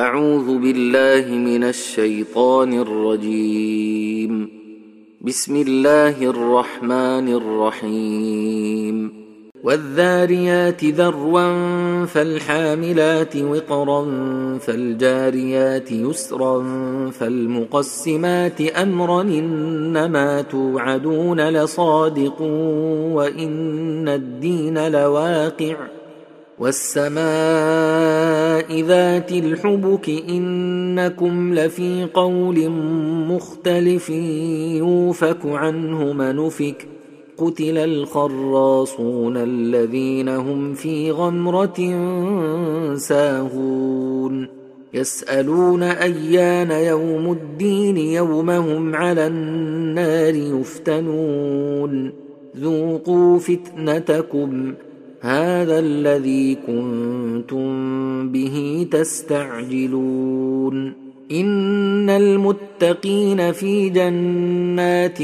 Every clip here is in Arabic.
أعوذ بالله من الشيطان الرجيم. بسم الله الرحمن الرحيم. والذاريات ذروا فالحاملات وقرا فالجاريات يسرا فالمقسمات أمرا إنما توعدون لصادق وإن الدين لواقع. والسماء ذات الحبك إنكم لفي قول مختلف يوفك عنه منفك قتل الخراصون الذين هم في غمرة ساهون يسألون أيان يوم الدين يومهم على النار يفتنون ذوقوا فتنتكم هذا الذي كنتم به تستعجلون. إن المتقين في جنات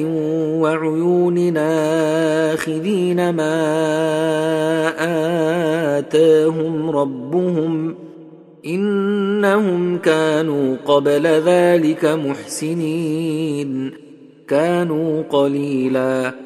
وعيون اخذين ما آتاهم ربهم إنهم كانوا قبل ذلك محسنين. كانوا قليلا.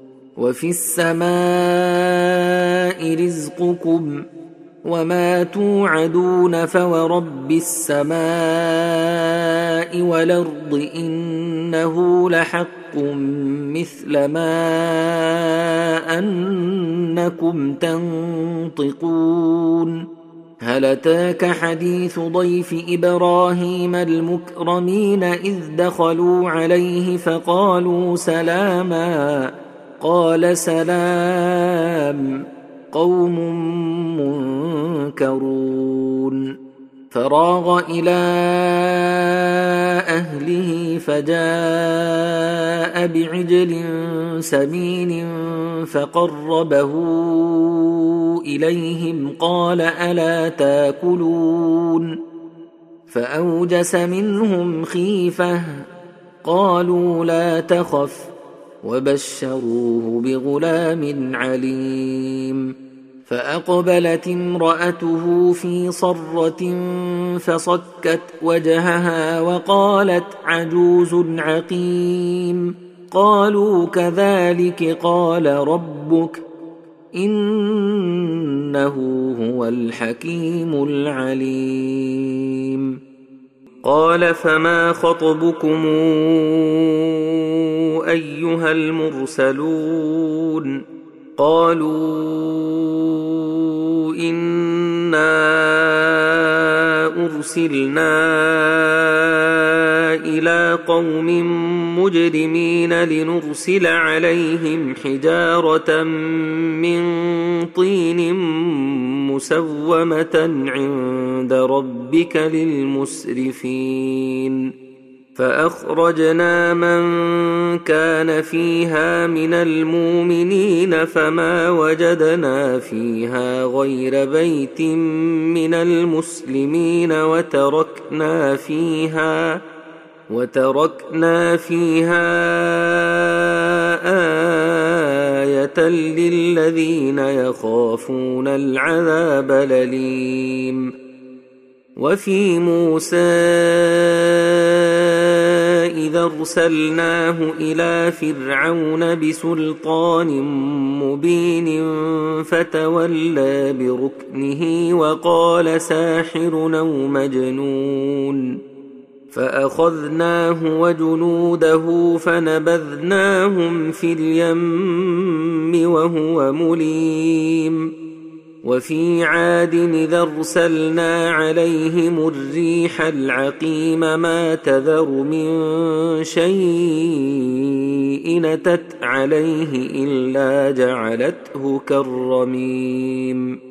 وفي السماء رزقكم وما توعدون فورب السماء والأرض إنه لحق مثل ما أنكم تنطقون. هل أتاك حديث ضيف إبراهيم المكرمين إذ دخلوا عليه فقالوا سلاما قال سلام قوم منكرون. فراغ إلى أهله فجاء بعجل سمين فقربه إليهم قال ألا تاكلون؟ فأوجس منهم خيفة قالوا لا تخف. وبشروه بغلام عليم. فأقبلت امرأته في صرة فصكت وجهها وقالت عجوز عقيم. قالوا كذلك قال ربك إنه هو الحكيم العليم. قال فما خطبكم أيها المرسلون قالوا إنا أرسلنا إلى قوم مجرمين لنرسل عليهم حجارة من طين مسومة عند ربك للمسرفين. فأخرجنا من كان فيها من المؤمنين فما وجدنا فيها غير بيت من المسلمين وتركنا فيها وتركنا فيها للذين يخافون العذاب الأليم وفي موسى اذا ارسلناه إلى فرعون بسلطان مبين فتولى بركنه وقال ساحر أو مجنون فأخذناه وجنوده فنبذناهم في اليم وهو مليم. وفي عاد إذا أرسلنا عليهم الريح العقيم ما تذر من شيء نتت عليه إلا جعلته كالرميم.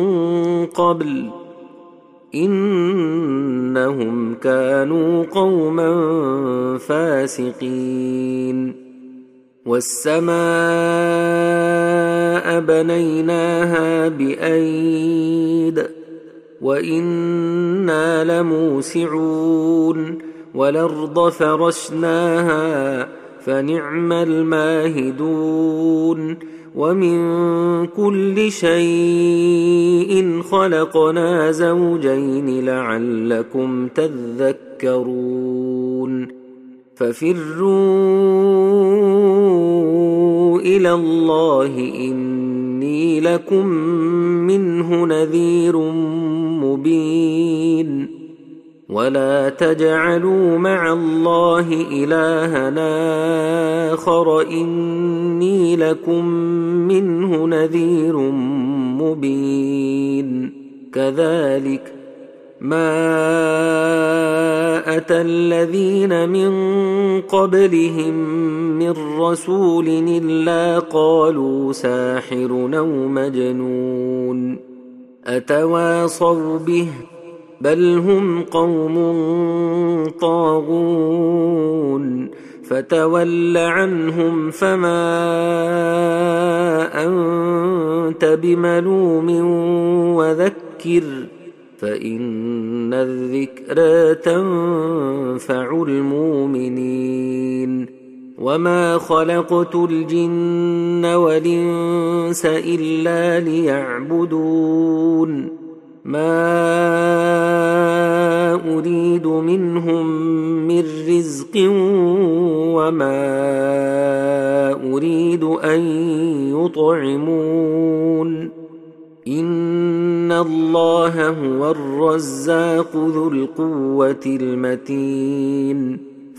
قبل إنهم كانوا قوما فاسقين. والسماء بنيناها بأيد وإنا لموسعون. والأرض فرشناها فنعم الماهدون. ومن كل شيء خلقنا زوجين لعلكم تذكرون ففروا إلى الله اني لكم منه نذير مبين ولا تجعلوا مع الله الهنا اخر اني لكم منه نذير مبين كذلك ما اتى الذين من قبلهم من رسول الا قالوا ساحر أو مجنون اتواصوا به بل هم قوم طاغون فتول عنهم فما انت بملوم وذكر فان الذكرى تنفع المؤمنين وما خلقت الجن والانس الا ليعبدون ما اريد منهم من رزق وما اريد ان يطعمون ان الله هو الرزاق ذو القوه المتين